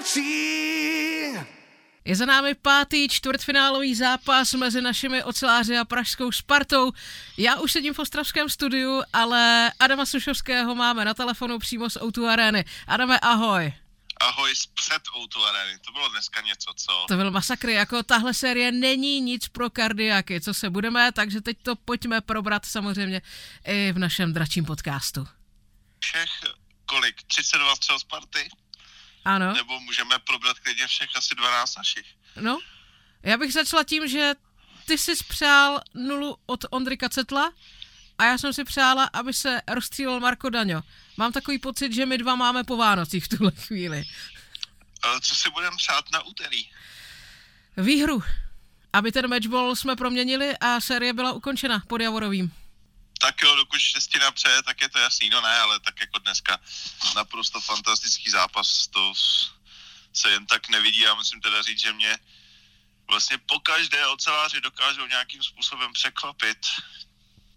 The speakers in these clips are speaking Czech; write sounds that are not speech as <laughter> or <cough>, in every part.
Dračí. Je za námi pátý čtvrtfinálový zápas mezi našimi oceláři a pražskou Spartou. Já už sedím v ostravském studiu, ale Adama Sušovského máme na telefonu přímo z O2 Areny. Adame, ahoj. Ahoj z před Outu Areny, to bylo dneska něco, co? To byl masakr, jako tahle série není nic pro kardiaky, co se budeme, takže teď to pojďme probrat samozřejmě i v našem dračím podcastu. Všech kolik? 32 střel Sparty? Ano. Nebo můžeme probrat klidně všech asi 12 našich? No, já bych začala tím, že ty jsi přál nulu od Ondry Kacetla a já jsem si přála, aby se rozstřílel Marko Daňo. Mám takový pocit, že my dva máme po Vánocích v tuhle chvíli. Co si budeme přát na úterý? Výhru. Aby ten matchball jsme proměnili a série byla ukončena pod Javorovým. Tak jo, dokud štěstí napřeje, tak je to jasný, no ne, ale tak jako dneska naprosto fantastický zápas, to se jen tak nevidí a musím teda říct, že mě vlastně po každé oceláři dokážou nějakým způsobem překvapit.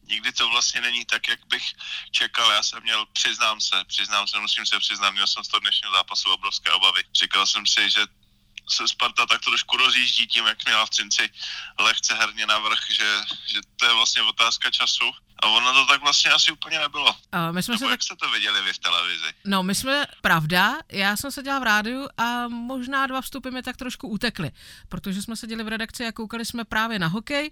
Nikdy to vlastně není tak, jak bych čekal. Já jsem měl, přiznám se, přiznám se, musím se přiznat, měl jsem z toho dnešního zápasu obrovské obavy. Říkal jsem si, že se Sparta tak trošku rozjíždí tím, jak měla v Třinci lehce herně navrh, že, že to je vlastně otázka času. A ono to tak vlastně asi úplně nebylo. A my jsme se Nebo tak jak jste to viděli vy v televizi? No, my jsme, pravda, já jsem seděla v rádiu a možná dva vstupy mi tak trošku utekly, protože jsme seděli v redakci a koukali jsme právě na hokej.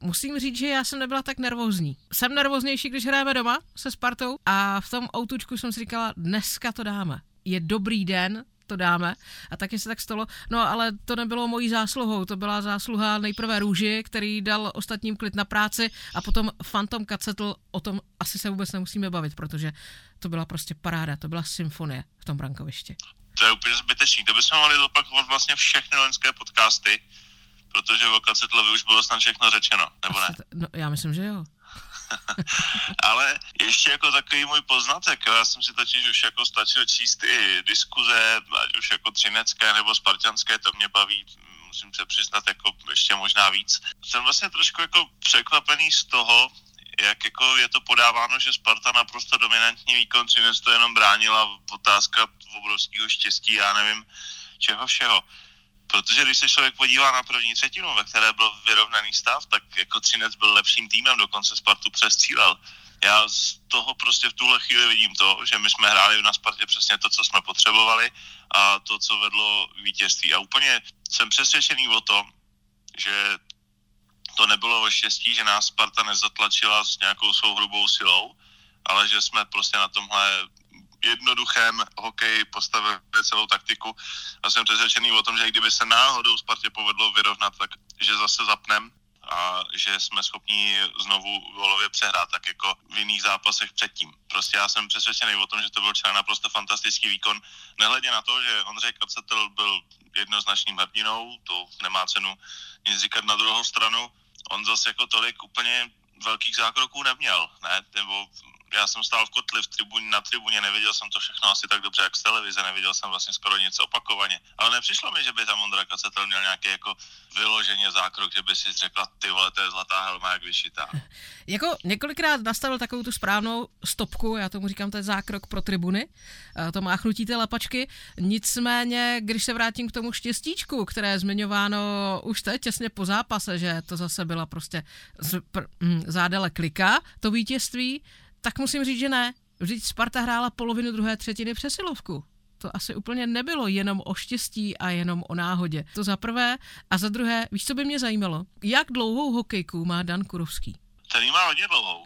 Musím říct, že já jsem nebyla tak nervózní. Jsem nervóznější, když hrajeme doma se Spartou a v tom outučku jsem si říkala, dneska to dáme. Je dobrý den, to dáme. A taky se tak stalo. No ale to nebylo mojí zásluhou, to byla zásluha nejprve Růži, který dal ostatním klid na práci a potom Phantom Kacetl, o tom asi se vůbec nemusíme bavit, protože to byla prostě paráda, to byla symfonie v tom brankovišti. To je úplně zbytečný. To bychom mohli zopakovat vlastně všechny loňské podcasty, protože o Kacetlovi už bylo snad všechno řečeno, nebo ne? To- No, já myslím, že jo. <laughs> Ale ještě jako takový můj poznatek, já jsem si totiž už jako stačil číst i diskuze, ať už jako třinecké nebo spartanské, to mě baví, musím se přiznat jako ještě možná víc. Jsem vlastně trošku jako překvapený z toho, jak jako je to podáváno, že Sparta naprosto dominantní výkon Třinec to jenom bránila, otázka obrovského štěstí, já nevím čeho všeho. Protože když se člověk podívá na první třetinu, ve které byl vyrovnaný stav, tak jako Třinec byl lepším týmem, dokonce Spartu přestřílel. Já z toho prostě v tuhle chvíli vidím to, že my jsme hráli na Spartě přesně to, co jsme potřebovali a to, co vedlo k vítězství. A úplně jsem přesvědčený o tom, že to nebylo o štěstí, že nás Sparta nezatlačila s nějakou svou hrubou silou, ale že jsme prostě na tomhle jednoduchém hokeji postavili celou taktiku a jsem přesvědčený o tom, že kdyby se náhodou Spartě povedlo vyrovnat, tak že zase zapnem a že jsme schopni znovu gólově přehrát, tak jako v jiných zápasech předtím. Prostě já jsem přesvědčený o tom, že to byl včera naprosto fantastický výkon. Nehledě na to, že Ondřej Kacetel byl jednoznačným hrdinou, to nemá cenu nic říkat na druhou stranu. On zase jako tolik úplně velkých zákroků neměl, ne? Nebo já jsem stál v kotli v tribuně, na tribuně, neviděl jsem to všechno asi tak dobře jak z televize, neviděl jsem vlastně skoro něco opakovaně. Ale nepřišlo mi, že by tam Ondra Kacetel měl nějaký jako vyloženě zákrok, že by si řekla, ty vole, to je zlatá helma jak vyšitá. <laughs> Jako několikrát nastavil takovou tu správnou stopku, já tomu říkám, to je zákrok pro tribuny, eh, to máchnutí té lapačky. Nicméně, když se vrátím k tomu štěstíčku, které je zmiňováno už teď těsně po zápase, že to zase byla prostě hm, zádele klika, to vítězství, tak musím říct, že ne. Vždyť Sparta hrála polovinu druhé třetiny přesilovku. To asi úplně nebylo jenom o štěstí a jenom o náhodě. To za prvé. A za druhé, víš, co by mě zajímalo? Jak dlouhou hokejku má Dan Kurovský? Ten má hodně dlouhou.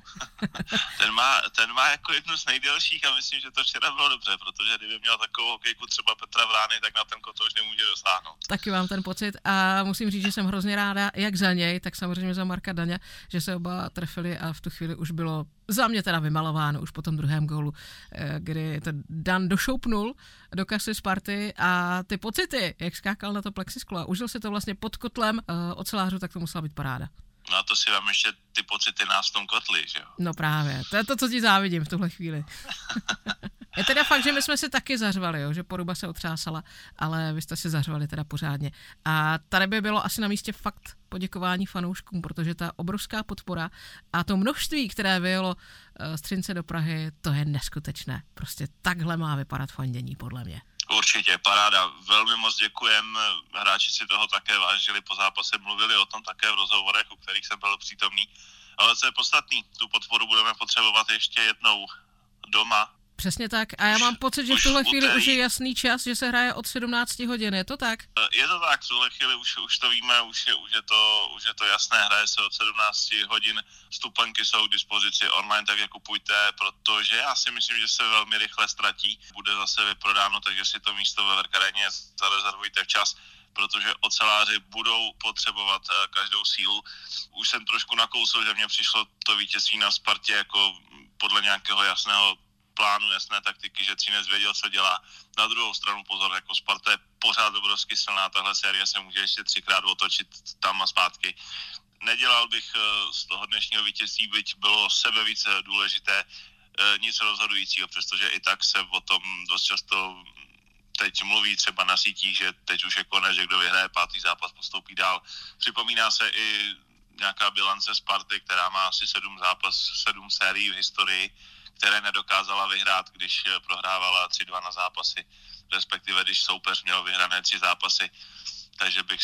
<laughs> ten, má, ten má jako jednu z nejdelších a myslím, že to včera bylo dobře, protože kdyby měl takovou hokejku třeba Petra Vrány, tak na ten koto už nemůže dosáhnout. Taky mám ten pocit a musím říct, že jsem hrozně ráda, jak za něj, tak samozřejmě za Marka Daně, že se oba trefili a v tu chvíli už bylo za mě teda vymalováno, už po tom druhém gólu, eh, kdy to Dan došoupnul do kasy Sparty a ty pocity, jak skákal na to plexisklo a užil si to vlastně pod kotlem eh, ocelářů, tak to musela být paráda. No a to si vám ještě ty pocity nás v tom kotli, že jo? No právě, to je to, co ti závidím v tuhle chvíli. <laughs> Je teda fakt, že my jsme si taky zařvali, jo, že poruba se otřásala, ale vy jste si zařvali teda pořádně. A tady by bylo asi na místě fakt poděkování fanouškům, protože ta obrovská podpora a to množství, které vyjelo z Třince do Prahy, to je neskutečné. Prostě takhle má vypadat fandění, podle mě. Určitě, paráda. Velmi moc děkujem. Hráči si toho také vážili, po zápase mluvili o tom také v rozhovorech, u kterých jsem byl přítomný. Ale co je podstatný, tu podporu budeme potřebovat ještě jednou doma Přesně tak. A já mám pocit, že v tuhle chvíli už je jasný čas, že se hraje od 17 hodin. Je to tak? Je to tak. V tuhle chvíli už, už to víme, už je, už, je to, už je to jasné. Hraje se od 17 hodin. Stupenky jsou k dispozici online, tak je kupujte, protože já si myslím, že se velmi rychle ztratí. Bude zase vyprodáno, takže si to místo ve Verkareně zarezervujte včas protože oceláři budou potřebovat eh, každou sílu. Už jsem trošku nakousl, že mně přišlo to vítězství na Spartě jako podle nějakého jasného plánu, jasné taktiky, že Třinec věděl, co dělá. Na druhou stranu pozor, jako Sparta je pořád obrovsky silná, tahle série se může ještě třikrát otočit tam a zpátky. Nedělal bych eh, z toho dnešního vítězství, byť bylo sebe více důležité, eh, nic rozhodujícího, přestože i tak se o tom dost často teď mluví třeba na sítích, že teď už je konec, že kdo vyhraje pátý zápas, postoupí dál. Připomíná se i nějaká bilance Sparty, která má asi sedm zápas, sedm sérií v historii které nedokázala vyhrát, když eh, prohrávala 3-2 na zápasy, respektive když soupeř měl vyhrané tři zápasy. Takže bych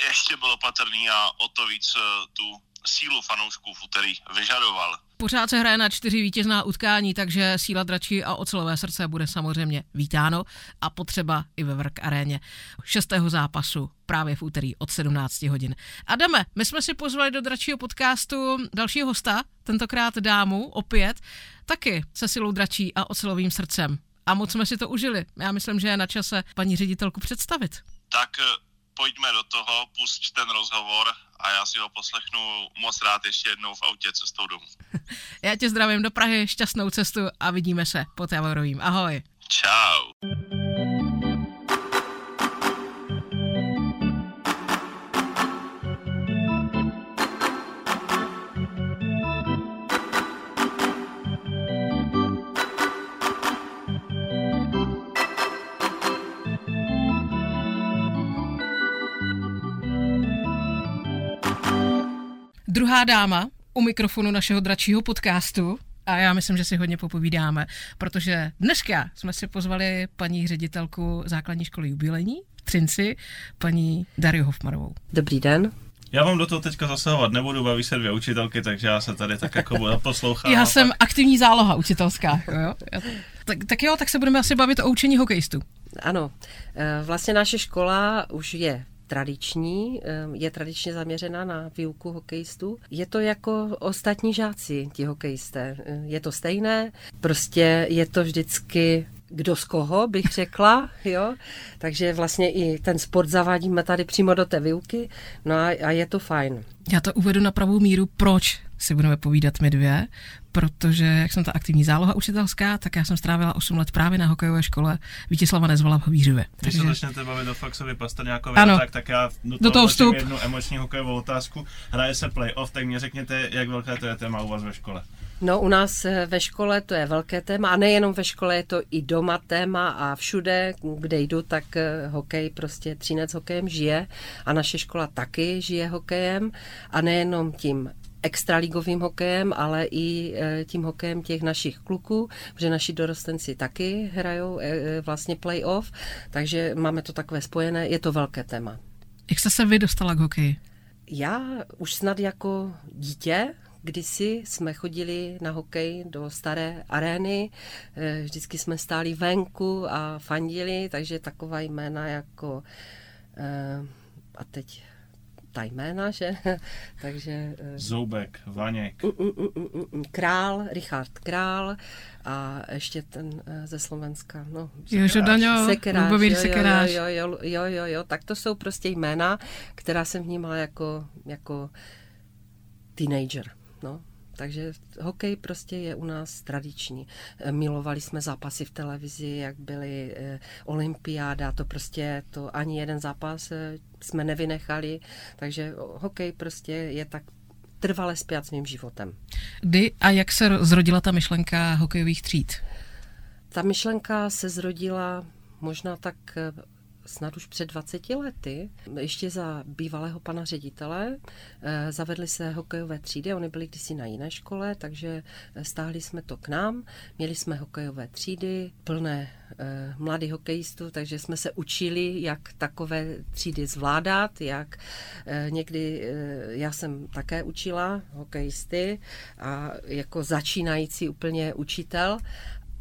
ještě byl opatrný a o to víc eh, tu sílu fanoušků v úterý vyžadoval. Pořád se hraje na čtyři vítězná utkání, takže síla dračí a ocelové srdce bude samozřejmě vítáno a potřeba i ve Vrk aréně šestého zápasu právě v úterý od 17 hodin. Adame, my jsme si pozvali do dračího podcastu dalšího hosta, tentokrát dámu, opět, taky se silou dračí a ocelovým srdcem. A moc jsme si to užili. Já myslím, že je na čase paní ředitelku představit. Tak eh, pojďme do toho, pusť ten rozhovor a já si ho poslechnu moc rád ještě jednou v autě cestou domů. <laughs> já tě zdravím do Prahy, šťastnou cestu a vidíme se pod Javorovým. Ahoj. Čau. Druhá dáma u mikrofonu našeho dračího podcastu a já myslím, že si hodně popovídáme, protože dneska jsme si pozvali paní ředitelku základní školy jubilení v Třinci, paní Dariu Hofmarovou. Dobrý den. Já vám do toho teďka zasahovat nebudu, baví se dvě učitelky, takže já se tady tak jako budu poslouchat. já jsem pak... aktivní záloha učitelská. Jo? Tak, tak jo, tak se budeme asi bavit o učení hokejistů. Ano, eh, vlastně naše škola už je tradiční, eh, je tradičně zaměřena na výuku hokejistů. Je to jako ostatní žáci, ti hokejisté. Eh, je to stejné, prostě je to vždycky kdo z koho, bych <laughs> řekla, jo. Takže vlastně i ten sport zavádíme tady přímo do té výuky, no a, a je to fajn. Já to uvedu na pravou míru, proč si budeme povídat my dvě, protože jak jsem ta aktivní záloha učitelská, tak já jsem strávila 8 let právě na hokejové škole Vítězslava Nezvala v Havířově. Když Takže... se začnete bavit o Faxovi Pastrňákovi, ano. tak, tak já do toho, do toho vstup. jednu emoční hokejovou otázku. Hraje se playoff, tak mě řekněte, jak velké to je téma u vás ve škole. No u nás eh, ve škole to je velké téma a nejenom ve škole, je to i doma téma a všude, kde jdu, tak eh, hokej, prostě Třinec hokejem žije a naše škola taky žije hokejem a nejenom tím extraligovým hokejem, ale i eh, tím hokejem těch našich kluků, protože naši dorostenci taky hrajou vlastně playoff, takže máme to takové spojené, je to velké téma. Jak jste se vy dostala k hokeji? Já už snad jako dítě, Kdysi jsme chodili na hokej do staré arény, vždycky jsme stáli venku a fandili, takže taková jména jako a teď ta jména, že? <laughs> Takže... Eh, Zoubek, Vaněk. Mm, mm, mm, Král, Richard Král a ještě ten ze Slovenska, no. Jožo Daňo, Lubomír Sekeráš. Jo, jo, jo, jo, jo, tak to jsou prostě jména, která jsem vnímala jako, jako teenager. No, takže hokej prostě je u nás tradiční. Eh, milovali jsme zápasy v televizi, jak byly eh, olympiáda, to prostě, to ani jeden zápas eh, jsme nevynechali, takže hokej prostě je tak trvale spjat s mým životem. Kdy a jak se zrodila ta myšlenka hokejových tříd? Ta myšlenka se zrodila možná tak snad už před 20 lety, ještě za bývalého pana ředitele, eh, zavedly se hokejové třídy, oni byli kdysi na jiné škole, takže eh, stáhli jsme to k nám, měli jsme hokejové třídy, plné eh, mladých hokejistů, takže jsme se učili, jak takové třídy zvládat, jak někdy, já jsem také učila hokejisty a jako začínající úplně učitel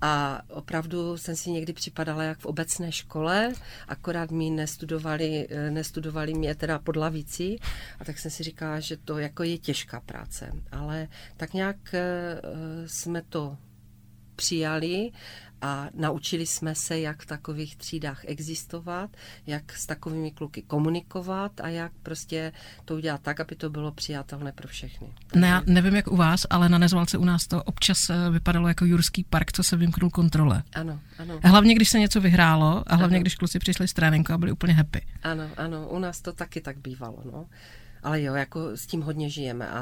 a opravdu jsem si někdy připadala jak v obecné škole, akorát mi nestudovali, eh, nestudovali mě teda pod lavicí a tak jsem si říkala, že to jako je těžká práce. Ale tak nějak eh, jsme to přijali a naučili jsme se, jak v takových třídách existovat, jak s takovými kluky komunikovat a jak prostě to udělat tak, aby to bylo přijatelné pro všechny. Ne, já nevím, jak u vás, ale na Nezvalce u nás to občas eh, vypadalo jako jurský park, co se vymknul kontrole. Ano, ano. Hlavně, když se něco vyhrálo a hlavně, ano. když kluci přišli z tréninku a byli úplně happy. Ano, ano, u nás to taky tak bývalo. No. Ale jo, jako s tím hodně žijeme a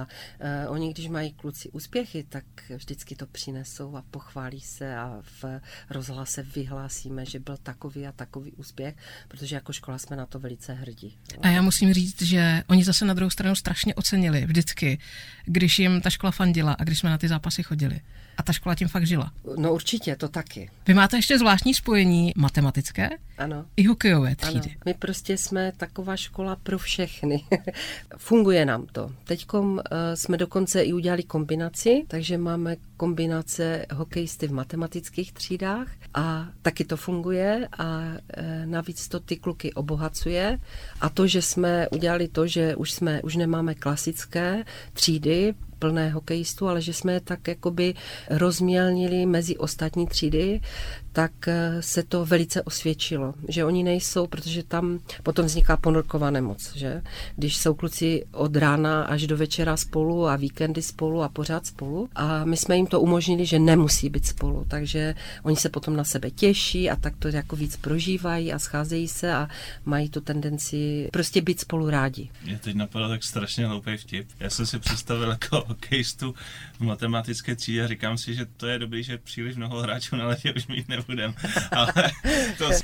uh, oni, když mají kluci úspěchy, tak vždycky to přinesou a pochválí se a v rozhlase vyhlásíme, že byl takový a takový úspěch, protože jako škola jsme na to velice hrdí. A já musím říct, že oni zase na druhou stranu strašně ocenili vždycky, když jim ta škola fandila a když jsme na ty zápasy chodili. A ta škola tím fakt žila. No určitě, to taky. Vy máte ještě zvláštní spojení matematické ano. i hokejové třídy. Ano. My prostě jsme taková škola pro všechny. <laughs> Funguje nám to. Teď uh, jsme dokonce i udělali kombinaci, takže máme kombinace hokejisty v matematických třídách a taky to funguje a uh, navíc to ty kluky obohacuje. A to, že jsme udělali to, že už jsme už nemáme klasické třídy, plné hokejistů, ale že jsme je tak jakoby rozmělnili mezi ostatní třídy, tak eh, se to velice osvědčilo, že oni nejsou, protože tam potom vzniká ponorková nemoc, že? Když jsou kluci od rána až do večera spolu a víkendy spolu a pořád spolu a my jsme jim to umožnili, že nemusí být spolu, takže oni se potom na sebe těší a tak to jako víc prožívají a scházejí se a mají tu tendenci prostě být spolu rádi. Mě teď napadlo tak strašně hloupý vtip. Já jsem si představil jako hokejistu v matematické třídě a říkám si, že to je dobrý, že příliš mnoho hráčů na letě už mít nebudem. <laughs> Ale to... <laughs>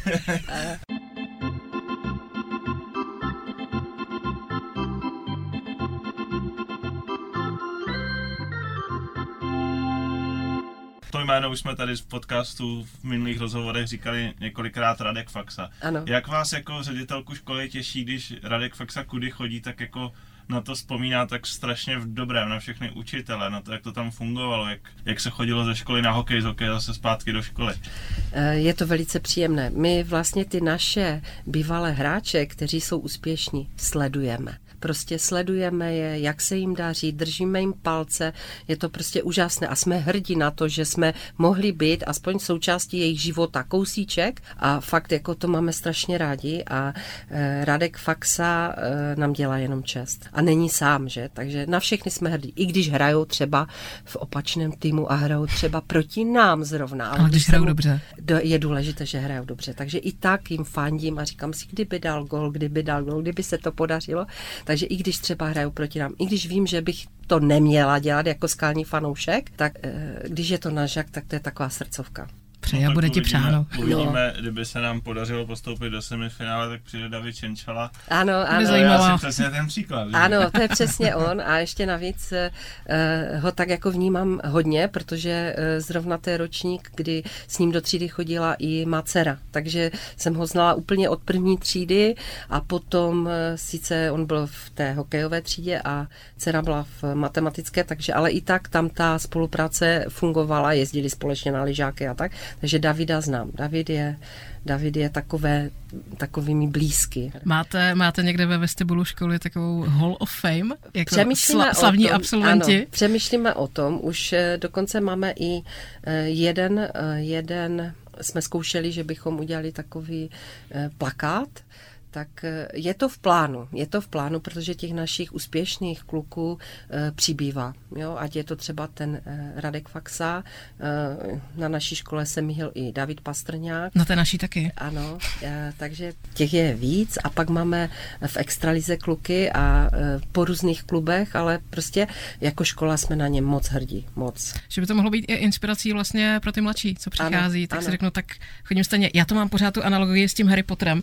to jméno už jsme tady v podcastu v minulých rozhovorech říkali několikrát Radek Faxa. Ano. Jak vás jako ředitelku školy těší, když Radek Faxa kudy chodí, tak jako na to vzpomíná tak strašně v dobrém, na všechny učitele, na to, jak to tam fungovalo, jak, jak se chodilo ze školy na hokej, z hokeje zase zpátky do školy. Eh, je to velice příjemné. My vlastně ty naše bývalé hráče, kteří jsou úspěšní, sledujeme prostě sledujeme je, jak se jim daří, držíme jim palce, je to prostě úžasné a jsme hrdí na to, že jsme mohli být aspoň součástí jejich života kousíček a fakt jako to máme strašně rádi a e, Radek Faxa e, nám dělá jenom čest. A není sám, že? Takže na všechny jsme hrdí. I když hrajou třeba v opačném týmu a hrajou třeba proti nám zrovna. Ale, ale když hrajou dobře. Je důležité, že hrajou dobře. Takže i tak jim fandím a říkám si, kdyby dal gol, kdyby dal gol, kdyby se to podařilo. Takže i když třeba hraju proti nám, i když vím, že bych to neměla dělat jako skální fanoušek, tak eh, když je to na žak, tak to je taková srdcovka. Přeji a bude ti přáno. Uvidíme, no. kdyby se nám podařilo postoupit do semifinále, tak přijde David Čenčala. Ano, ano. Zajímavá. přesně ten příklad. Že? Ano, to je přesně on a ještě navíc uh, ho tak jako vnímám hodně, protože uh, zrovna to je ročník, kdy s ním do třídy chodila i má dcera, takže jsem ho znala úplně od první třídy a potom uh, sice on byl v té hokejové třídě a dcera byla v matematické, takže ale i tak tam ta spolupráce fungovala, jezdili společně na lyžáky a tak, takže Davida znám. David je, David je takové, takovými blízky. Máte, máte někde ve vestibulu školy takovou Hall of Fame? Jako sla, slavní tom, absolventi? Ano, přemýšlíme o tom. Už eh, dokonce máme i eh, jeden, eh, jeden jsme zkoušeli, že bychom udělali takový plakát, tak eh, je to v plánu. Je to v plánu, protože těch našich úspěšných kluků e, přibývá. Jo? Ať je to třeba ten e, Radek Faxa, e, na naší škole se míhil i David Pastrňák. Na té naší taky. Ano, e, takže těch je víc a pak máme v extralize kluky a e, po různých klubech, ale prostě jako škola jsme na ně moc hrdí, moc. Že by to mohlo být i inspirací vlastně pro ty mladší, co přichází, ano, tak ano. si řeknu, tak chodím stejně. Já to mám pořád tu analogii s tím Harry Potterem,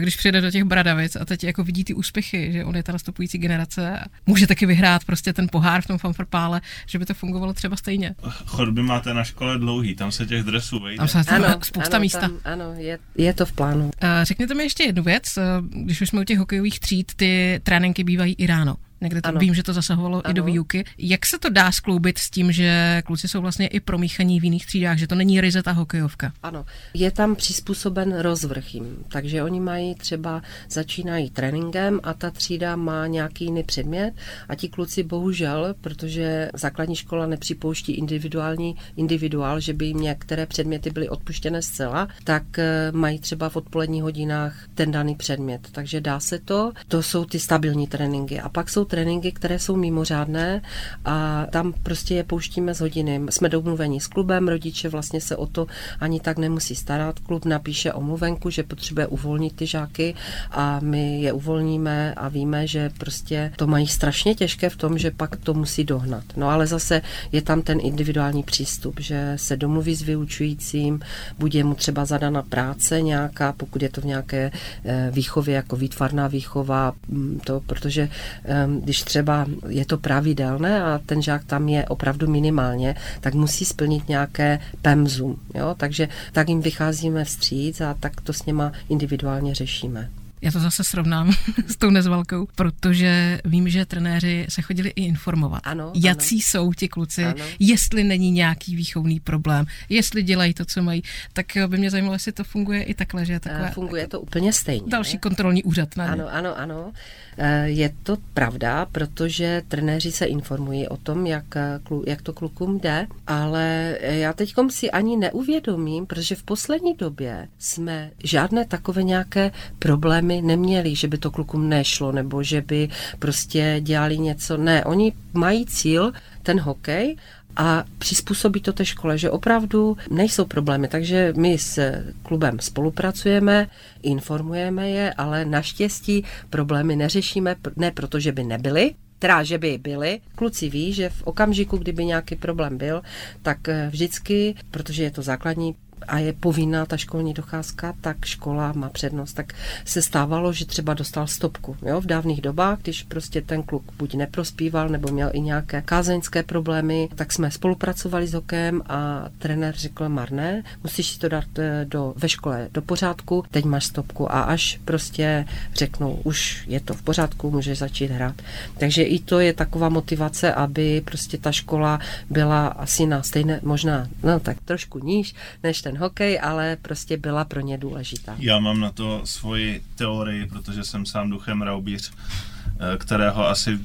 když přijde do těch Bradavic a teď jako vidí ty úspěchy, že on je ta nastupující generace a může taky vyhrát prostě ten pohár v tom fanfarpále, že by to fungovalo třeba stejně. Chodby máte na škole dlouhý, tam se těch dresů vejde. Tam se ano, spousta ano, místa. Tam, ano, je, je to v plánu. Řekněte mi ještě jednu věc, když už jsme u těch hokejových tříd, ty tréninky bývají i ráno. Někde to ano. vím, že to zasahovalo ano. i do výuky. Jak se to dá skloubit s tím, že kluci jsou vlastně i promíchaní v jiných třídách, že to není ryze ta hokejovka? Ano, je tam přizpůsoben rozvrh jim, takže oni mají třeba, začínají tréninkem a ta třída má nějaký jiný předmět a ti kluci bohužel, protože základní škola nepřipouští individuální individuál, že by jim některé předměty byly odpuštěné zcela, tak eh, mají třeba v odpoledních hodinách ten daný předmět. Takže dá se to, to jsou ty stabilní tréninky. A pak jsou tréninky, které jsou mimořádné a tam prostě je pouštíme z hodiny. Jsme domluveni s klubem, rodiče vlastně se o to ani tak nemusí starat. Klub napíše omluvenku, že potřebuje uvolnit ty žáky a my je uvolníme a víme, že prostě to mají strašně těžké v tom, že pak to musí dohnat. No ale zase je tam ten individuální přístup, že se domluví s vyučujícím, bude mu třeba zadana práce nějaká, pokud je to v nějaké eh, výchově jako výtvarná výchova, mm, to, protože když třeba je to pravidelné a ten žák tam je opravdu minimálně, tak musí splnit nějaké pemzum. Jo? Takže tak jim vycházíme vstříc a tak to s něma individuálně řešíme. Já to zase srovnám <laughs> s tou nezvalkou, protože vím, že trenéři se chodili i informovat. Ano, Jací ano. jsou ti kluci, ano. jestli není nějaký výchovný problém, jestli dělají to, co mají, tak by mě zajímalo, jestli to funguje i takhle, že je takové, Funguje to úplně stejně. Další ne? kontrolní úřad na ně. Ano, ano, ano. Eh, je to pravda, protože trenéři se informují o tom, jak, jak to klukům jde, ale já teď si ani neuvědomím, protože v poslední době jsme žádné takové nějaké problémy neměli, že by to klukům nešlo, nebo že by prostě dělali něco. Ne, oni mají cíl, ten hokej, a přizpůsobí to té škole, že opravdu nejsou problémy. Takže my s klubem spolupracujeme, informujeme je, ale naštěstí problémy neřešíme, ne protože by nebyly, teda, že by byly. Kluci ví, že v okamžiku, kdyby nějaký problém byl, tak vždycky, protože je to základní a je povinná ta školní docházka, tak škola má přednost. Tak se stávalo, že třeba dostal stopku. Jo? V dávných dobách, když prostě ten kluk buď neprospíval, nebo měl i nějaké kázeňské problémy, tak jsme spolupracovali s hokem a trenér řekl, Marné, musíš si to dát eh, do, ve škole do pořádku, teď máš stopku a až prostě řeknou, už je to v pořádku, můžeš začít hrát. Takže i to je taková motivace, aby prostě ta škola byla asi na stejné, možná, no tak trošku níž, než ten ten hokej, ale prostě byla pro ně důležitá. Já mám na to svoji teorii, protože jsem sám duchem raubíř kterého asi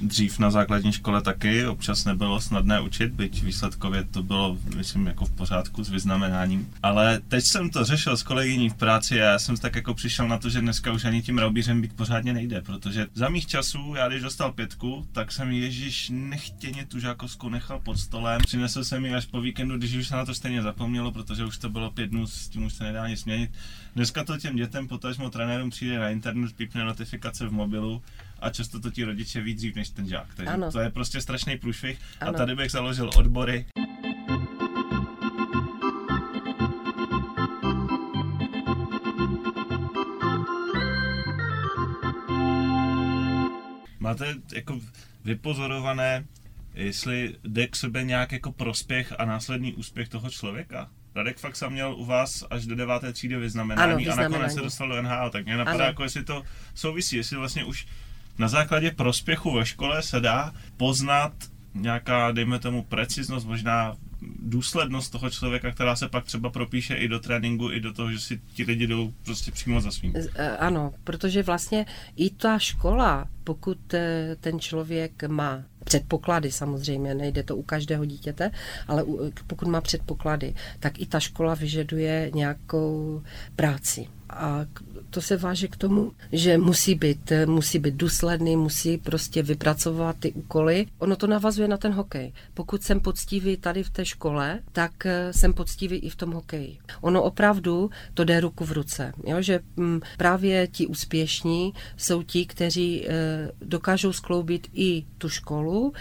dřív na základní škole taky občas nebylo snadné učit, byť výsledkově to bylo, myslím, jako v pořádku s vyznamenáním. Ale teď jsem to řešil s kolegyní v práci a já jsem tak jako přišel na to, že dneska už ani tím raubířem být pořádně nejde, protože za mých časů, já když dostal pětku, tak jsem Ježíš nechtěně tu žákovskou nechal pod stolem. Přinesl jsem ji až po víkendu, když už se na to stejně zapomnělo, protože už to bylo pět dnů, s tím už se nedá nic změnit. Dneska to těm dětem, potažmo trenérům přijde na internet, pípne notifikace v mobilu a často to ti rodiče ví dřív než ten žák. Takže ano. to je prostě strašný průšvih a tady bych založil odbory. Máte jako vypozorované, jestli jde k sebe nějak jako prospěch a následný úspěch toho člověka? Radek Faxa měl u vás až do deváté třídy vyznamenání, ano, vyznamenání. a nakonec se dostal do NHL, tak mě napadá, ano. jako jestli to souvisí, jestli vlastně už na základě prospěchu ve škole se dá poznat nějaká, dejme tomu, preciznost, možná důslednost toho člověka, která se pak třeba propíše i do tréninku, i do toho, že si ti lidi jdou prostě přímo za svým. E, ano, protože vlastně i ta škola, pokud e, ten člověk má předpoklady samozřejmě, nejde to u každého dítěte, ale pokud má předpoklady, tak i ta škola vyžaduje nějakou práci a to se váže k tomu, že musí být, musí být důsledný, musí prostě vypracovat ty úkoly. Ono to navazuje na ten hokej. Pokud jsem poctivý tady v té škole, tak eh, jsem poctivý i v tom hokeji. Ono opravdu to jde ruku v ruce. Jo? Že mm, právě ti úspěšní jsou ti, kteří e, dokážou skloubit i tu školu,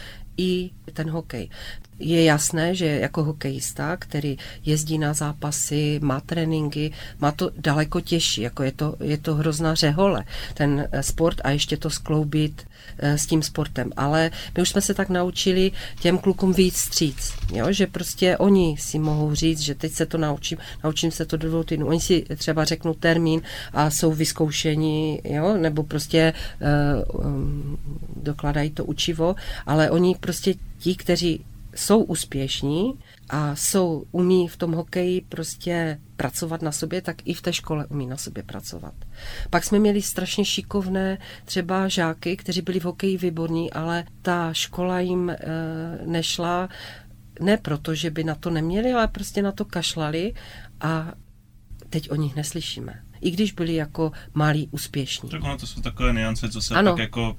i ten hokej. Je jasné, že jako hokejista, který jezdí na zápasy, má tréninky, má to daleko těžší, jako je to, je to hrozná řehole, ten eh, sport a ještě to skloubit s tím sportem. Ale my už jsme se tak naučili těm klukům víc stříc, jo? že prostě oni si mohou říct, že teď se to naučím, naučím se to do dvou týdnů. Oni si třeba řeknou termín a jsou vyzkoušeni, jo? nebo prostě uh, um, dokladají to učivo, ale oni prostě ti, kteří jsou úspěšní a jsou, umí v tom hokeji prostě pracovat na sobě, tak i v té škole umí na sobě pracovat. Pak jsme měli strašně šikovné třeba žáky, kteří byli v hokeji výborní, ale ta škola jim e, nešla ne proto, že by na to neměli, ale prostě na to kašlali a teď o nich neslyšíme. I když byli jako malí úspěšní. Tak ono to jsou takové niance, co se ano. tak jako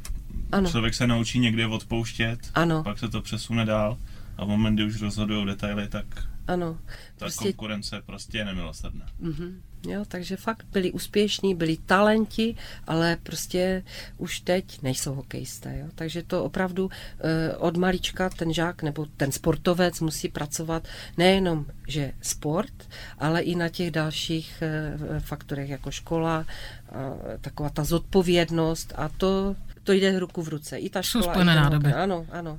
ano. člověk se naučí někde odpouštět, ano. pak se to přesune dál a v moment, kdy už rozhodují detaily, tak ano. ta prostě... konkurence prostě je nemilosrdná. Mm-hmm. Jo, takže fakt byli úspěšní, byli talenti, ale prostě už teď nejsou hokejisté. Jo? Takže to opravdu eh, od malička ten žák nebo ten sportovec musí pracovat nejenom, že sport, ale i na těch dalších eh, faktorech jako škola, eh, taková ta zodpovědnost a to, to jde ruku v ruce. I ta škola, Jsou i nádoby. Ano, ano.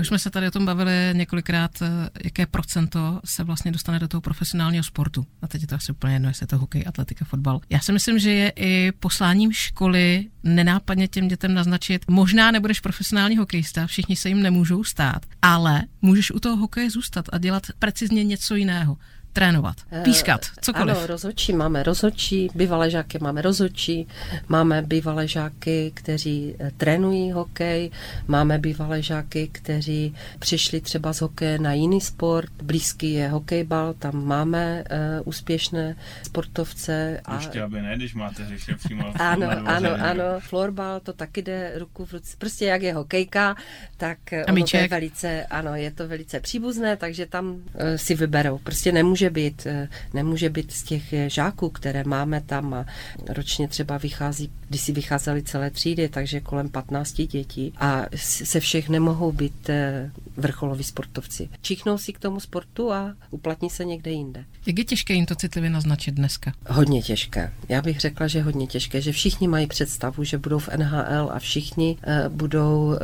Už jsme se tady o tom bavili několikrát, eh, jaké procento se vlastně dostane do toho profesionálního sportu. A teď je to asi úplně jedno, jestli je to hokej, atletika, fotbal. Já si myslím, že je i posláním školy nenápadně těm dětem naznačit, možná nebudeš profesionální hokejista, všichni se jim nemůžou stát, ale můžeš u toho hokeje zůstat a dělat precizně něco jiného trénovat, eh, pískat, cokoliv. Ano, rozhodčí máme rozhodčí, bývalé žáky máme rozhodčí, máme bývalé žáky, kteří eh, trénují hokej, máme bývalé žáky, kteří přišli třeba z hokeje na jiný sport, blízký je hokejbal, tam máme uh, úspěšné sportovce. A... Ještě aby ne, když máte hřiště přímo <laughs> Ano, ano, ano, florbal, to taky jde ruku v ruce, prostě jak je hokejka, tak ono to je velice, ano, je to velice příbuzné, takže tam uh, si vyberou, prostě nemůže nemůže být, eh, nemůže být z těch eh, žáků, které máme tam a ročně třeba vychází, když si vycházely celé třídy, takže kolem 15 dětí a se všech nemohou být eh, vrcholoví sportovci. Čichnou si k tomu sportu a uplatní se někde jinde. Jak je těžké jim to citlivě naznačit dneska? Hodně těžké. Já bych řekla, že hodně těžké, že všichni mají představu, že budou v NHL a všichni budou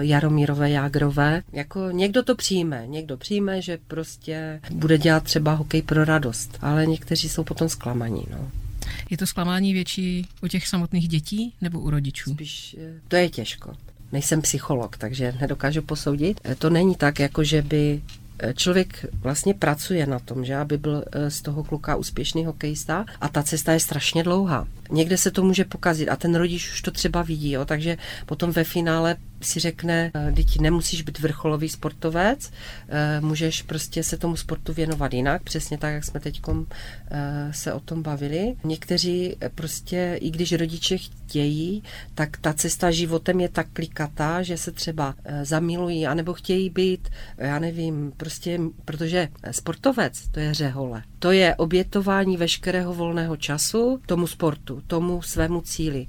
Jaromírové, Jágrové. Jako někdo to přijme, někdo přijme, že prostě bude dělat třeba hokej pro radost, ale někteří jsou potom zklamaní. No. Je to zklamání větší u těch samotných dětí nebo u rodičů? Spíš eh, to je těžko. Nejsem psycholog, takže nedokážu posoudit. To není tak, jako že by člověk vlastně pracuje na tom, že aby byl eh, z toho kluka úspěšný hokejista a ta cesta je strašně dlouhá. Někde se to může pokazit a ten rodič už to třeba vidí, jo, takže potom ve finále si řekne, eh, teď nemusíš být vrcholový sportovec, eh, můžeš prostě se tomu sportu věnovat jinak, přesně tak, jak jsme teď se o tom bavili. Někteří prostě, i když rodiče chtějí, tak ta cesta životem je tak klikatá, že se třeba zamilují, anebo chtějí být, já nevím, prostě, protože sportovec to je řehole. To je obětování veškerého volného času tomu sportu, tomu svému cíli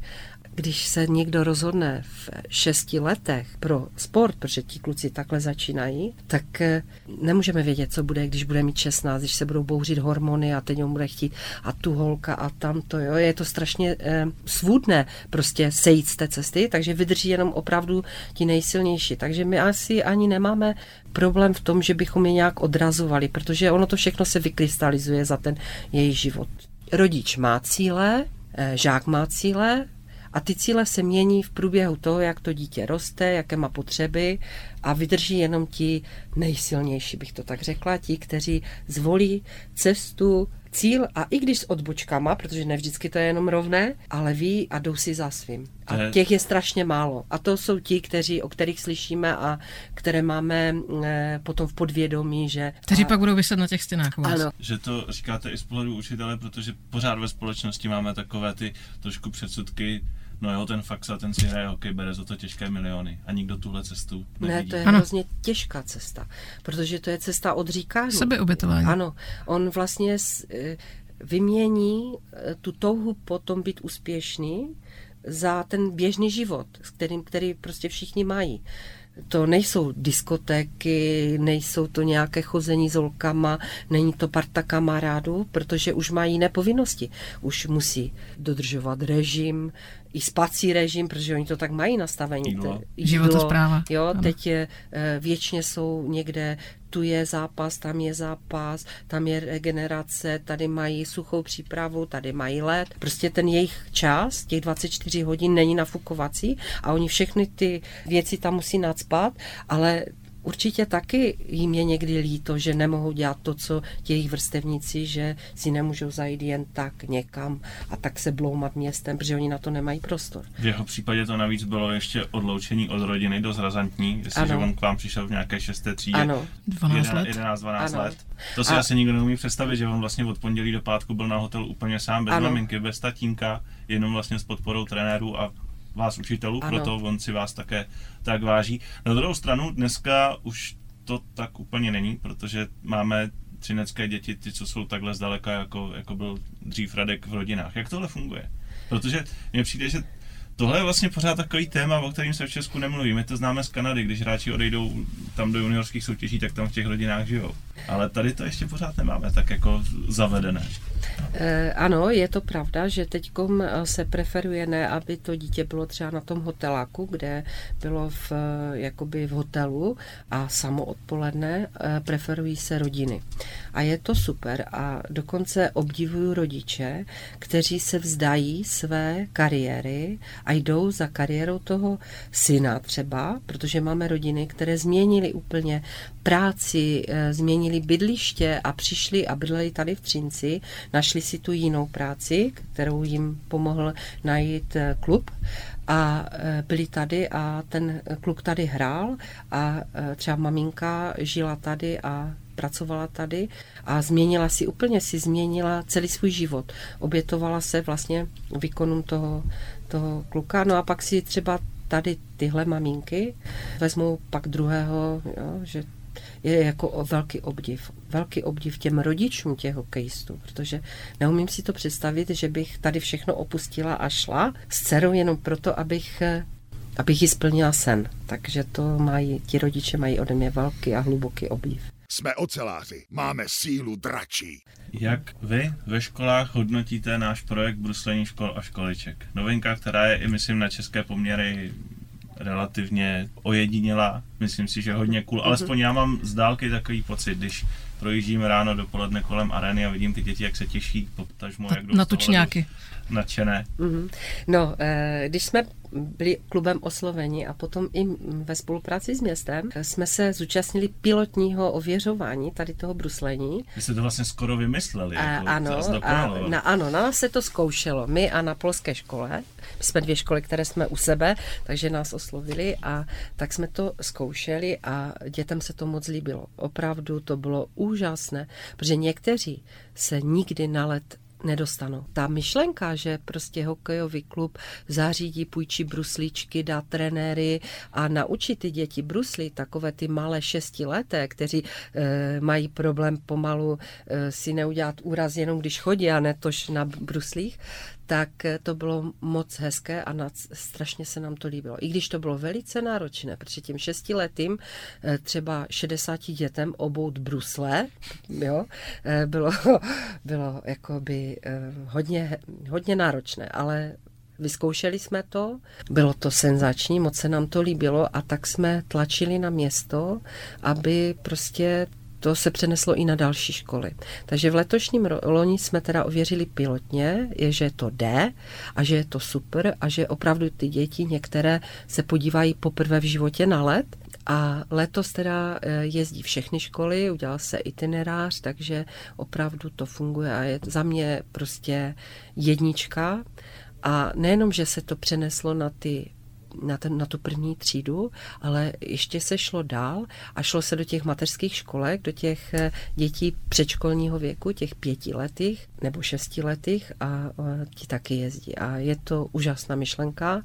když se někdo rozhodne v šesti letech pro sport, protože ti kluci takhle začínají, tak eh, nemůžeme vědět, co bude, když bude mít 16, když se budou bouřit hormony a teď on bude chtít a tu holka a tamto, jo. Je to strašně eh, svůdné prostě sejít z té cesty, takže vydrží jenom opravdu ti nejsilnější. Takže my asi ani nemáme problém v tom, že bychom je nějak odrazovali, protože ono to všechno se vykrystalizuje za ten její život. Rodič má cíle, žák má cíle, a ty cíle se mění v průběhu toho, jak to dítě roste, jaké má potřeby a vydrží jenom ti nejsilnější, bych to tak řekla, ti, kteří zvolí cestu cíl a i když s odbočkama, protože ne vždycky to je jenom rovné, ale ví a jdou si za svým. A je- těch je strašně málo. A to jsou ti, kteří, o kterých slyšíme a které máme eh, potom v podvědomí, že... Kteří a, pak budou vyset na těch stěnách vás. Ano, Že to říkáte i z pohledu učitele, protože pořád ve společnosti máme takové ty trošku předsudky, no jo, ten faxa, ten si hraje hokej, bere za to těžké miliony a nikdo tuhle cestu ne, nevidí. to je Ano. hrozně těžká cesta, protože to je cesta odříkání. Sebeobětování. Ano, on vlastně eh, vymění eh, tu touhu potom být úspěšný za ten běžný život, s kterým, který prostě všichni mají. To nejsou diskotéky, nejsou to nějaké chození s holkama, není to parta kamarádů, protože už mají jiné povinnosti. Už musí dodržovat režim, i spací režim, protože oni to tak mají nastavení. Jídlo. Te- Životospráva. Jo, Ano. teď je, eh, věčně jsou někde, tu je zápas, tam je zápas, tam je regenerace, tady mají suchou přípravu, tady mají led. Prostě ten jejich čas, těch 24 hodin není nafukovací a oni všechny ty věci tam musí nadspat, ale Určitě taky jim je někdy líto, že nemohou dělat to, co ti jejich vrstevníci, že si nemůžou zajít jen tak někam a tak se bloumat městem, protože oni na to nemají prostor. V jeho případě to navíc bylo ještě odloučení od rodiny dost razantní, jestliže on k vám přišel v nějaké šesté třídě. Ano, 12 let. 11, 12 Ano. let. To si A- asi nikdo neumí představit, že on vlastně od pondělí do pátku byl na hotelu úplně sám, bez Ano. maminky, bez tatínka, jenom vlastně s podporou trenérů a vás učitelů, Ano. proto on si vás také tak váží. Na druhou stranu dneska už to tak úplně není, protože máme třinecké děti, ty, co jsou takhle zdaleka, jako, jako byl dřív Radek v rodinách. Jak tohle funguje? Protože mně přijde, že tohle je vlastně pořád takový téma, o kterým se v Česku nemluví. My to známe z Kanady, když hráči odejdou tam do juniorských soutěží, tak tam v těch rodinách žijou. Ale tady to ještě pořád nemáme tak jako zavedené. Eh, Ano, je to pravda, že teď se preferuje ne, aby to dítě bylo třeba na tom hoteláku, kde bylo v, eh, jakoby v hotelu a samo odpoledne eh, preferují se rodiny. A je to super a dokonce obdivuju rodiče, kteří se vzdají své kariéry a jdou za kariérou toho syna třeba, protože máme rodiny, které změnili úplně práci, eh, změnili bydliště a přišli a bydleli tady v Třinci, našli si tu jinou práci, kterou jim pomohl najít eh, klub a eh, byli tady a ten kluk tady hrál a třeba maminka žila tady a pracovala tady a změnila si, úplně si změnila celý svůj život. Obětovala se vlastně výkonům toho, toho kluka, no a pak si třeba tady tyhle maminky vezmou pak druhého, jo, že je jako velký obdiv. Velký obdiv těm rodičům těch hokejistů, protože neumím si to představit, že bych tady všechno opustila a šla s dcerou jenom proto, abych abych jí splnila sen. Takže to mají, ti rodiče mají ode mě velký a hluboký obdiv. Jsme oceláři, máme sílu dračí. Jak vy ve školách hodnotíte náš projekt Bruslení škol a školiček? Novinka, která je i, myslím, na české poměry relativně ojedinělá. Myslím si, že hodně cool. Alespoň já mám z dálky takový pocit, když projíždím ráno dopoledne kolem arény a vidím ty děti, jak se těší, potažmo, jak jdou Na tučňáky. nadšené. Mhm. No, eh, když jsme byli klubem osloveni a potom i ve spolupráci s městem jsme se zúčastnili pilotního ověřování tady toho bruslení. Vy jste to vlastně skoro vymysleli. A, jako ano, a na, ano, na nás se to zkoušelo. My a na polské škole. Jsme dvě školy, které jsme u sebe, takže nás oslovili a tak jsme to zkoušeli a dětem se to moc líbilo. Opravdu to bylo úžasné, protože někteří se nikdy na let nedostanou. Ta myšlenka, že prostě hokejový klub zařídí, půjčí bruslíčky, dá trenéry a naučí ty děti bruslit, takové ty malé šestileté, kteří e, mají problém pomalu e, si neudělat úraz jenom když chodí a ne tož na bruslích, tak eh, to bylo moc hezké a nad, strašně se nám to líbilo. I když to bylo velice náročné, protože tím šestiletým eh, třeba 60 dětem obout brusle, <laughs> jo, eh, bylo, <laughs> bylo jakoby hodně, hodně náročné, ale Vyzkoušeli jsme to, bylo to senzační, moc se nám to líbilo a tak jsme tlačili na město, aby prostě to se přeneslo i na další školy. Takže v letošním loni jsme teda ověřili pilotně, je, že to jde a že je to super a že opravdu ty děti některé se podívají poprvé v životě na let a letos teda eh, jezdí všechny školy, udělal se itinerář, takže opravdu to funguje a je za mě prostě jednička. A nejenom, že se to přeneslo na ty na, ten, na tu první třídu, ale ještě se šlo dál a šlo se do těch mateřských školek, do těch eh, dětí předškolního věku, těch pětiletých nebo šestiletých a ti taky jezdí. A je to úžasná myšlenka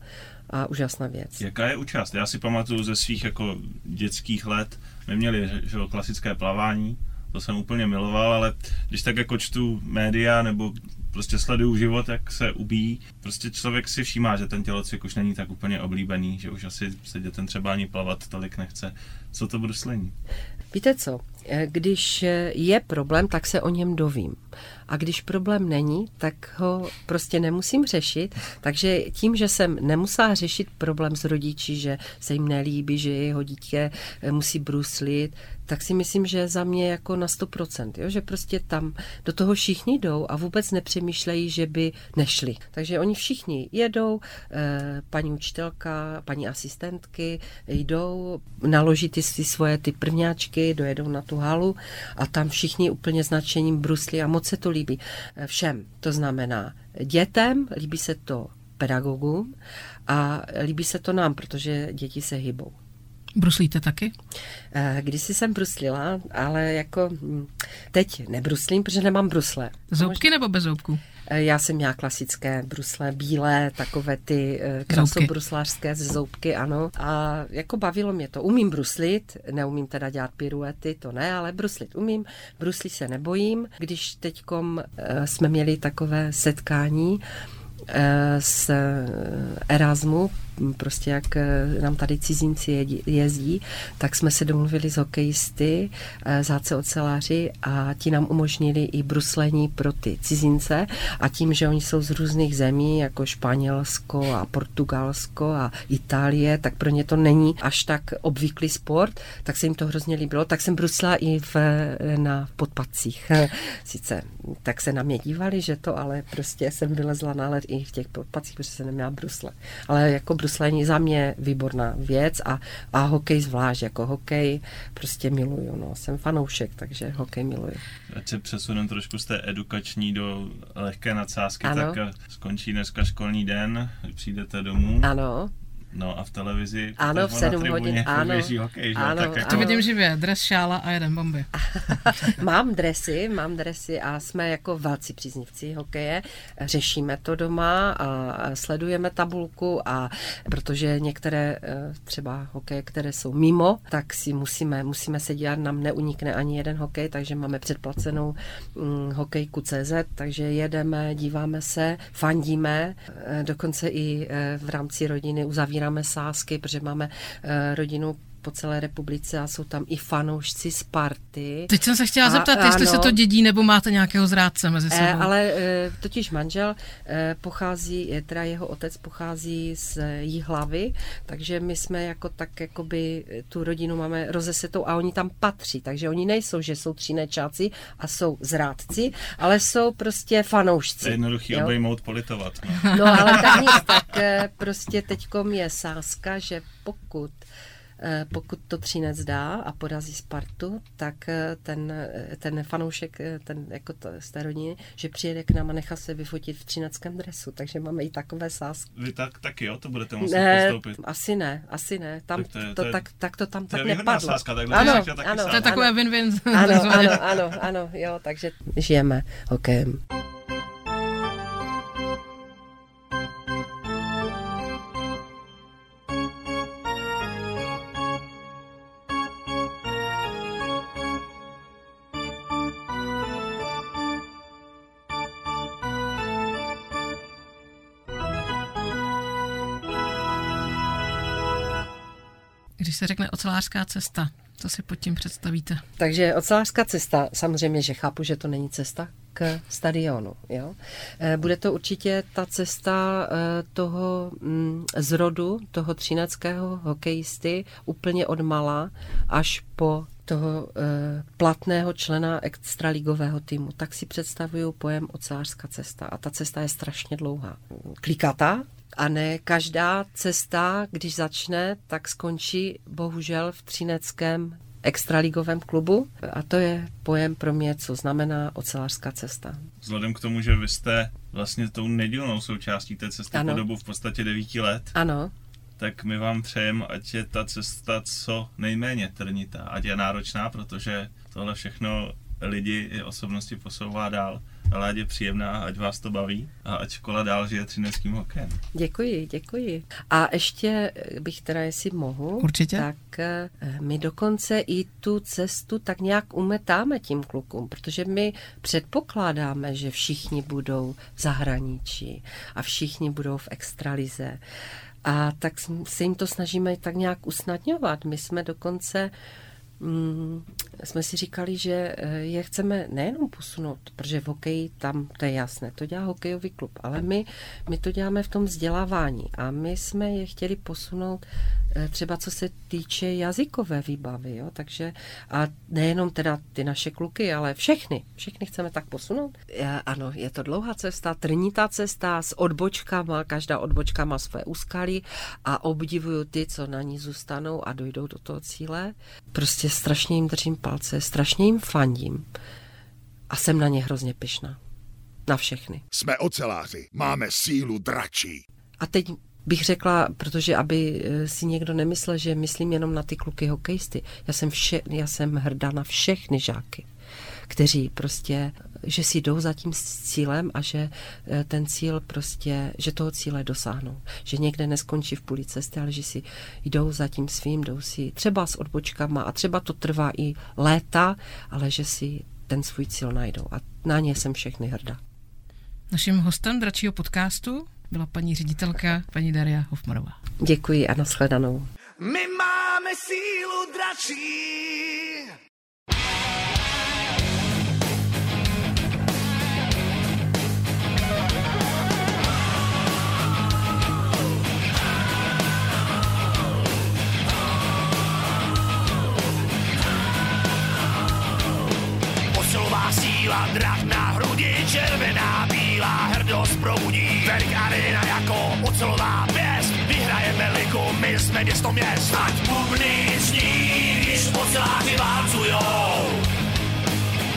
a úžasná věc. Jaká je účast? Já si pamatuju ze svých jako dětských let, my měli že, klasické plavání, to jsem úplně miloval, ale když tak jako čtu média nebo prostě sleduju život, jak se ubíjí, prostě člověk si všímá, že ten tělocvik už není tak úplně oblíbený, že už asi se dětem třeba ani plavat tolik nechce. Co to bruslení? Víte co, když je problém, tak se o něm dovím. A když problém není, tak ho prostě nemusím řešit. Takže tím, že jsem nemusela řešit problém s rodiči, že se jim nelíbí, že jeho dítě musí bruslit, tak si myslím, že za mě jako na 100%, jo? že prostě tam do toho všichni jdou a vůbec nepřemýšlejí, že by nešli. Takže oni všichni jedou, eh, paní učitelka, paní asistentky jdou, naloží ty svoje ty prvňáčky, dojedou na tu halu a tam všichni úplně značením brusli a moc se to líbí eh, všem. To znamená dětem, líbí se to pedagogům a líbí se to nám, protože děti se hybou. Bruslíte taky? Eh, kdysi jsem bruslila, ale jako hm, teď nebruslím, protože nemám brusle. Zoubky nebo bez zoubků? Eh, já jsem měla klasické brusle, bílé, takové ty eh, krasobruslářské z zoubky, ano. A jako bavilo mě to. Umím bruslit, neumím teda dělat piruety, to ne, ale bruslit umím. Bruslí se nebojím. Když teďkom jsme měli takové setkání, z Erasmu prostě jak eh, nám tady cizinci jezdí, tak jsme se domluvili s hokejisty, eh, záce oceláři a ti nám umožnili i bruslení pro ty cizince. A tím, že oni jsou z různých zemí, jako Španělsko a Portugalsko a Itálie, tak pro ně to není až tak obvyklý sport, tak se jim to hrozně líbilo, tak jsem brusla i v, na podpacích. <laughs> Sice tak se na mě dívali, že to, ale prostě jsem vylezla na led v těch podpacích, protože jsem neměla brusle. Ale jako bruslení za mě výborná věc a, a hokej zvlášť, jako hokej prostě miluju, no, jsem fanoušek, takže hokej miluju. Ať se přesunem trošku z té edukační do lehké nadsázky, ano. tak skončí dneska školní den, přijdete domů. Ano. No a v televizi ano, v 7 hodin, ano, hokej, že? ano, tak jako... To vidím živě, dres, šála a jeden bomby. <laughs> mám dresy, mám dresy a jsme jako velcí příznivci hokeje. Řešíme to doma a sledujeme tabulku a protože některé eh, třeba hokeje, které jsou mimo, tak si musíme, musíme se dívat, nám neunikne ani jeden hokej, takže máme předplacenou hm, hokejku CZ, takže jedeme, díváme se, fandíme, eh, dokonce i eh, v rámci rodiny uzavíráme sbíráme sásky, protože máme uh, rodinu po celé republice a jsou tam i fanoušci Sparty. Teď jsem se chtěla a, zeptat, ano, jestli se to dědí nebo máte nějakého zrádce mezi sebou. E, ale e, totiž manžel e, pochází, teda jeho otec pochází z hlavy, takže my jsme jako tak jakoby tu rodinu máme rozesetou a oni tam patří, takže oni nejsou, že jsou třínečáci a jsou zrádci, ale jsou prostě fanoušci. To je jednoduchý obejmout politovat. No, no ale tak nic, tak prostě teďkom je sázka, že pokud Eh, pokud to Třinec dá a porazí Spartu, tak eh, ten, eh, ten fanoušek ten, jako to, z té rodiny, že přijede k nám a nechá se vyfotit v třineckém dresu, takže máme i takové sásky. Vy tak, taky jo, to budete muset ne, postoupit. Asi ne, asi ne. Tam tak to, je, to, to je, tak, tak to tam to tak nepadlo. Sáska, tak ano, taky ano, to je takové win-win. Ano, <laughs> ano, ano, ano, jo, takže žijeme hokejem. Když se řekne ocelářská cesta, co si pod tím představíte? Takže ocelářská cesta, samozřejmě, že chápu, že to není cesta, k stadionu. Jo? Eh, bude to určitě ta cesta eh, toho mm, zrodu, toho třineckého hokejisty, úplně od mala až po toho e, platného člena extraligového týmu, tak si představuju pojem ocelářská cesta. A ta cesta je strašně dlouhá. Klikatá, a ne každá cesta, když začne, tak skončí bohužel v třineckém extraligovém klubu a to je pojem pro mě, co znamená ocelářská cesta. Vzhledem k tomu, že vy jste vlastně tou nedílnou součástí té cesty ano. po dobu v podstatě devíti let. Ano. Tak my vám přejeme, ať je ta cesta co nejméně trnitá, ať je náročná, protože tohle všechno lidi i osobnosti posouvá dál ale ať je příjemná, ať vás to baví a ať škola dál žije třineckým hokejem. Děkuji, děkuji. A ještě bych teda, jestli mohu, Určitě. tak eh, my dokonce i tu cestu tak nějak umetáme tím klukům, protože my předpokládáme, že všichni budou v zahraničí a všichni budou v extralize. A tak se jim to snažíme tak nějak usnadňovat. My jsme dokonce mm, jsme si říkali, že eh, je chceme nejenom posunout, protože v hokeji tam, to je jasné, to dělá hokejový klub, ale my, my to děláme v tom vzdělávání a my jsme je chtěli posunout třeba co se týče jazykové výbavy, jo? takže a nejenom teda ty naše kluky, ale všechny, všechny chceme tak posunout. Já, ano, je to dlouhá cesta, trnitá cesta s odbočkama, každá odbočka má své úskalí a obdivuju ty, co na ní zůstanou a dojdou do toho cíle. Prostě strašně jim držím palce, strašně jim fandím a jsem na ně hrozně pyšná. Na všechny. Jsme oceláři, máme sílu dračí. A teď bych řekla, protože aby eh, si někdo nemyslel, že myslím jenom na ty kluky hokejisty. Já jsem, vše, já jsem hrdá na všechny žáky, kteří prostě, že si jdou za tím cílem a že eh, ten cíl prostě, že toho cíle dosáhnou. Že někde neskončí v půli cesty, ale že si jdou za tím svým, jdou si třeba s odbočkama a třeba to trvá i léta, ale že si ten svůj cíl najdou. A na ně jsem všechny hrdá. Naším hostem dračího podcastu byla paní ředitelka, paní Daria Hofmanová. Děkuji a nashledanou. My máme sílu dračí. Síla, drak na hrudi, červená, bílá, hrdost probudí. Verik arena jako ocelová pěst, vyhrajeme ligu, my jsme město měst. Ať bubny zní, když oceláři válcujou.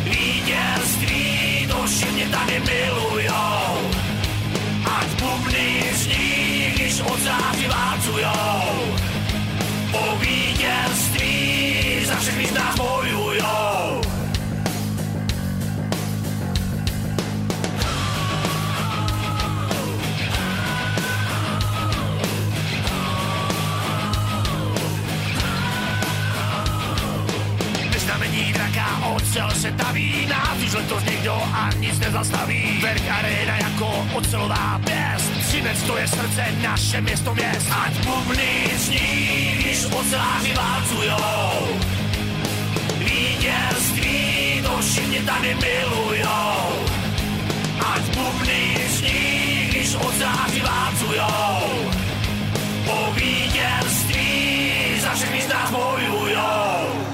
Vítězství, mě tady milujou. Ať bubny zní, když oceláři válcujou. Po vítězství za všechny z nás bojujou. Taví Nás už letos nikdo a nic nezastaví. Verk arena jako ocelová pěst. Třinec to je srdce, naše město měst. Ať bubny zní, když oceláři válcujou. Vítězství, to všichni tady milujou. Ať bubny zní, když oceláři válcujou. Po vítězství za všechny z nás bojujou